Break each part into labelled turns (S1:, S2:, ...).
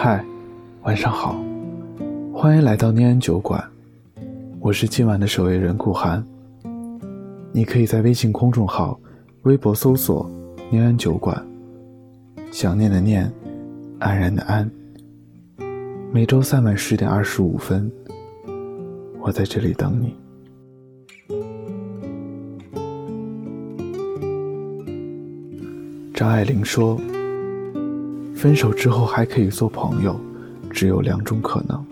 S1: 嗨，晚上好，欢迎来到念安酒馆，我是今晚的守夜人顾寒。你可以在微信公众号、微博搜索“念安酒馆”，想念的念，安然的安。每周三晚十点二十五分，我在这里等你。张爱玲说。分手之后还可以做朋友，只有两种可能：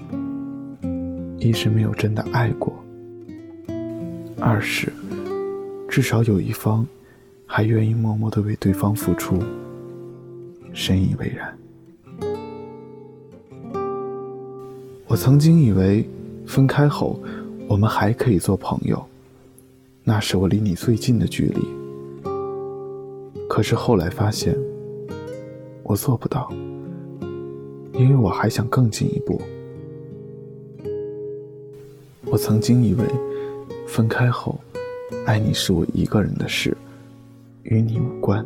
S1: 一是没有真的爱过，二是至少有一方还愿意默默的为对方付出，深以为然。我曾经以为分开后我们还可以做朋友，那是我离你最近的距离。可是后来发现。我做不到，因为我还想更进一步。我曾经以为，分开后，爱你是我一个人的事，与你无关。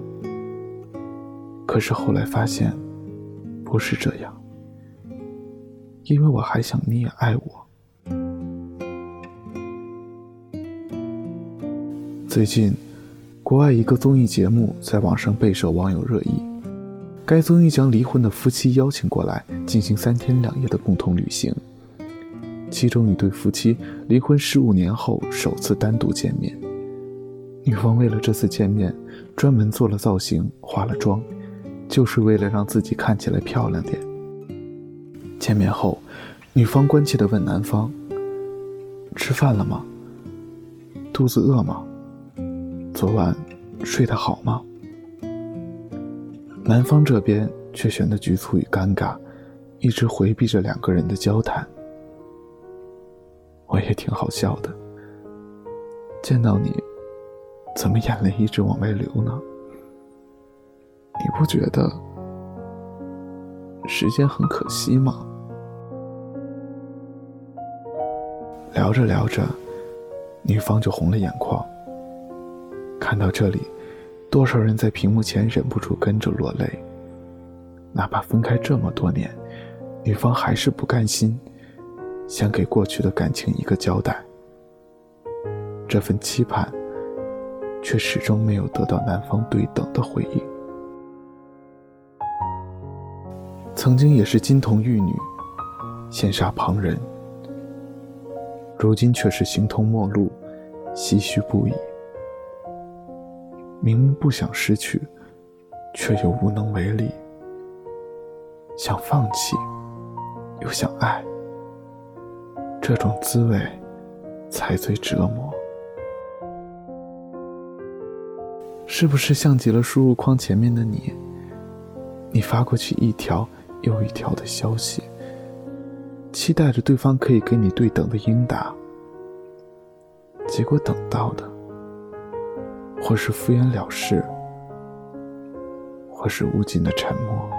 S1: 可是后来发现，不是这样，因为我还想你也爱我。最近，国外一个综艺节目在网上备受网友热议。该综艺将离婚的夫妻邀请过来进行三天两夜的共同旅行，其中一对夫妻离婚十五年后首次单独见面。女方为了这次见面，专门做了造型、化了妆，就是为了让自己看起来漂亮点。见面后，女方关切地问男方：“吃饭了吗？肚子饿吗？昨晚睡得好吗？”男方这边却显得局促与尴尬，一直回避着两个人的交谈。我也挺好笑的，见到你，怎么眼泪一直往外流呢？你不觉得时间很可惜吗？聊着聊着，女方就红了眼眶。看到这里。多少人在屏幕前忍不住跟着落泪？哪怕分开这么多年，女方还是不甘心，想给过去的感情一个交代。这份期盼，却始终没有得到男方对等的回应。曾经也是金童玉女，羡煞旁人，如今却是形同陌路，唏嘘不已。明明不想失去，却又无能为力；想放弃，又想爱，这种滋味才最折磨。是不是像极了输入框前面的你？你发过去一条又一条的消息，期待着对方可以给你对等的应答，结果等到的。或是敷衍了事，或是无尽的沉默。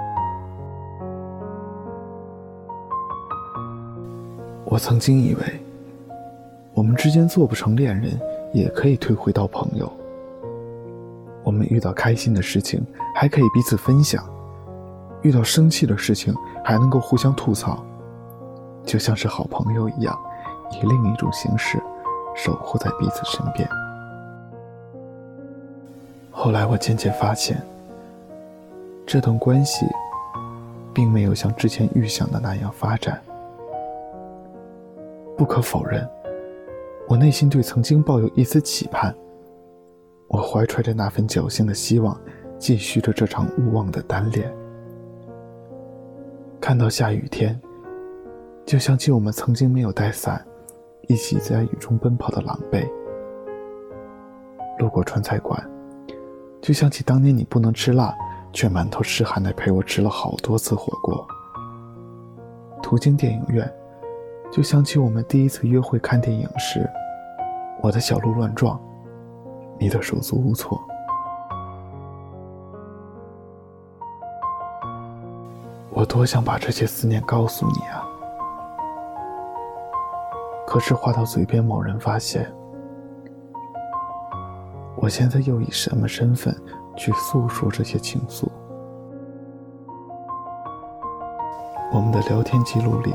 S1: 我曾经以为，我们之间做不成恋人，也可以退回到朋友。我们遇到开心的事情，还可以彼此分享；遇到生气的事情，还能够互相吐槽，就像是好朋友一样，以另一种形式守护在彼此身边。后来我渐渐发现，这段关系并没有像之前预想的那样发展。不可否认，我内心对曾经抱有一丝期盼，我怀揣着那份侥幸的希望，继续着这场无望的单恋。看到下雨天，就想起我们曾经没有带伞，一起在雨中奔跑的狼狈。路过川菜馆。就想起当年你不能吃辣，却满头湿汗的陪我吃了好多次火锅。途经电影院，就想起我们第一次约会看电影时，我的小鹿乱撞，你的手足无措。我多想把这些思念告诉你啊，可是话到嘴边，某人发现。我现在又以什么身份去诉说这些情愫？我们的聊天记录里，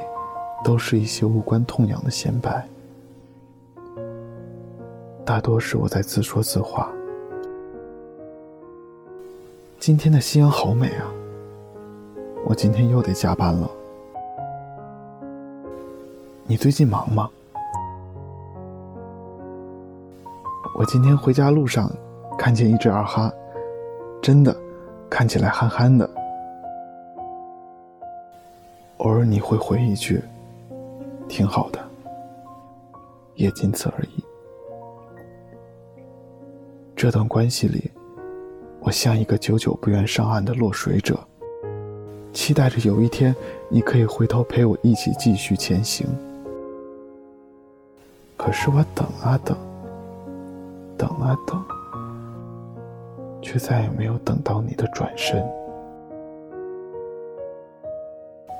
S1: 都是一些无关痛痒的闲白，大多是我在自说自话。今天的夕阳好美啊！我今天又得加班了。你最近忙吗？我今天回家路上看见一只二哈，真的看起来憨憨的。偶尔你会回一句“挺好的”，也仅此而已。这段关系里，我像一个久久不愿上岸的落水者，期待着有一天你可以回头陪我一起继续前行。可是我等啊等，等啊等，却再也没有等到你的转身。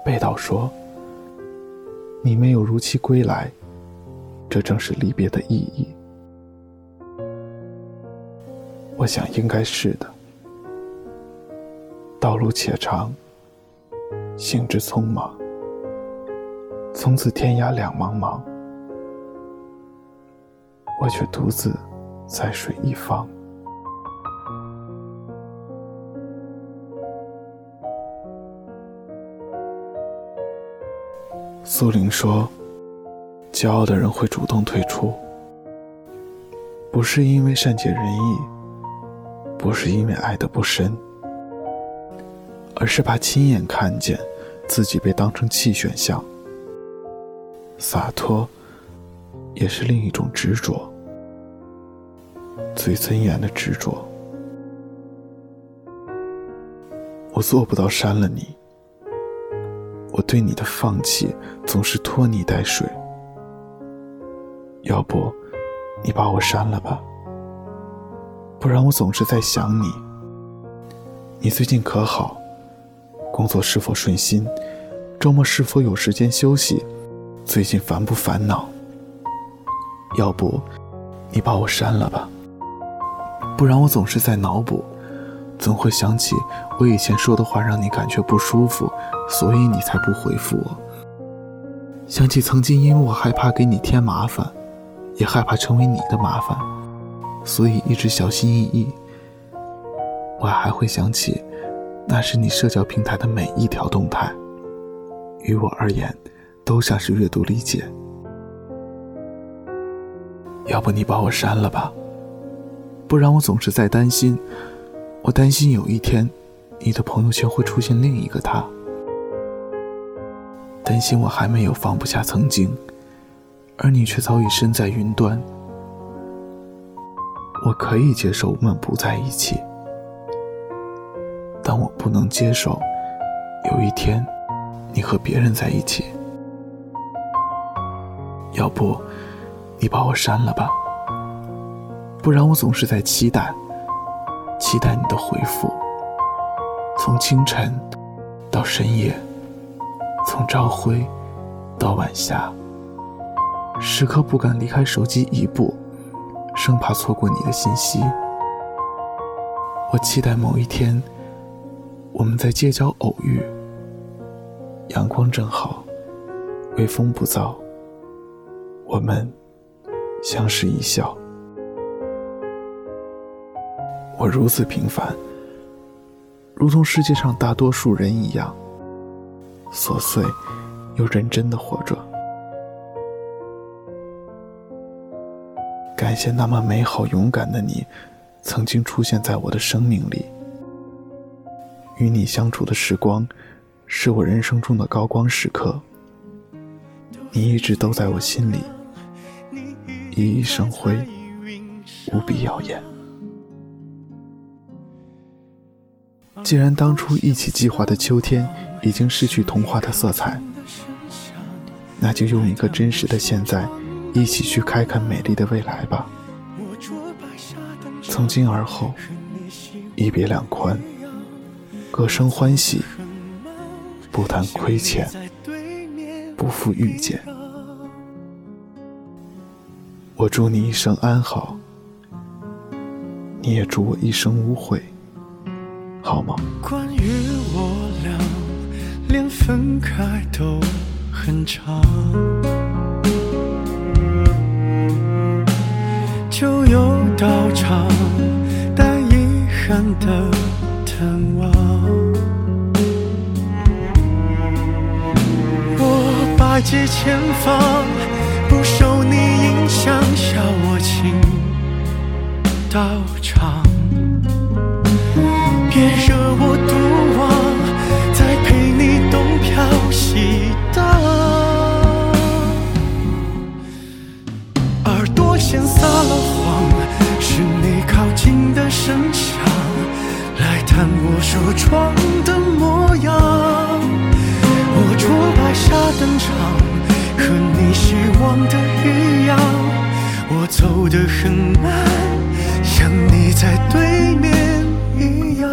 S1: 贝岛说：“你没有如期归来，这正是离别的意义。”我想应该是的。道路且长，行之匆忙，从此天涯两茫茫。我却独自在水一方。苏玲说：“骄傲的人会主动退出，不是因为善解人意，不是因为爱的不深，而是怕亲眼看见自己被当成弃选项。洒脱。”也是另一种执着，最尊严的执着。我做不到删了你，我对你的放弃总是拖泥带水。要不，你把我删了吧，不然我总是在想你。你最近可好？工作是否顺心？周末是否有时间休息？最近烦不烦恼？要不，你把我删了吧，不然我总是在脑补，总会想起我以前说的话让你感觉不舒服，所以你才不回复我。想起曾经因为我害怕给你添麻烦，也害怕成为你的麻烦，所以一直小心翼翼。我还会想起，那是你社交平台的每一条动态，于我而言，都像是阅读理解。要不你把我删了吧，不然我总是在担心。我担心有一天，你的朋友圈会出现另一个他。担心我还没有放不下曾经，而你却早已身在云端。我可以接受我们不在一起，但我不能接受有一天你和别人在一起。要不？你把我删了吧，不然我总是在期待，期待你的回复。从清晨到深夜，从朝晖到晚霞，时刻不敢离开手机一步，生怕错过你的信息。我期待某一天，我们在街角偶遇，阳光正好，微风不燥，我们。相视一笑，我如此平凡，如同世界上大多数人一样，琐碎又认真的活着。感谢那么美好勇敢的你，曾经出现在我的生命里。与你相处的时光，是我人生中的高光时刻。你一直都在我心里。熠熠生辉，无比耀眼。既然当初一起计划的秋天已经失去童话的色彩，那就用一个真实的现在，一起去开垦美丽的未来吧。从今而后，一别两宽，各生欢喜，不谈亏欠，不负遇见。我祝你一生安好，你也祝我一生无悔，好吗？
S2: 关于我俩连分开都很长。就有道场，带遗憾的探望。我百计千方，不受你影响，笑我情到场。窗的模样。我桌摆下登场，和你希望的一样。我走得很慢，像你在对面一样。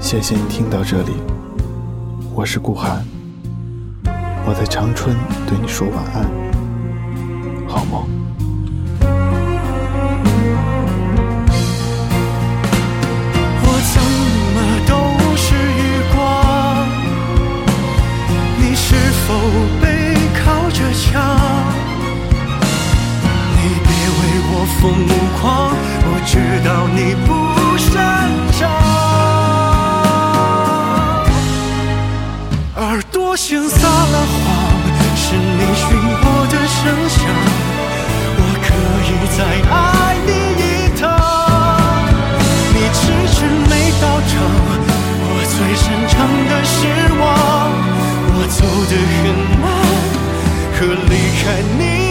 S1: 谢谢你听到这里，我是顾寒，我在长春对你说晚安，好梦。
S2: 否背靠着墙？你别为我疯狂，我知道你不很慢可离开你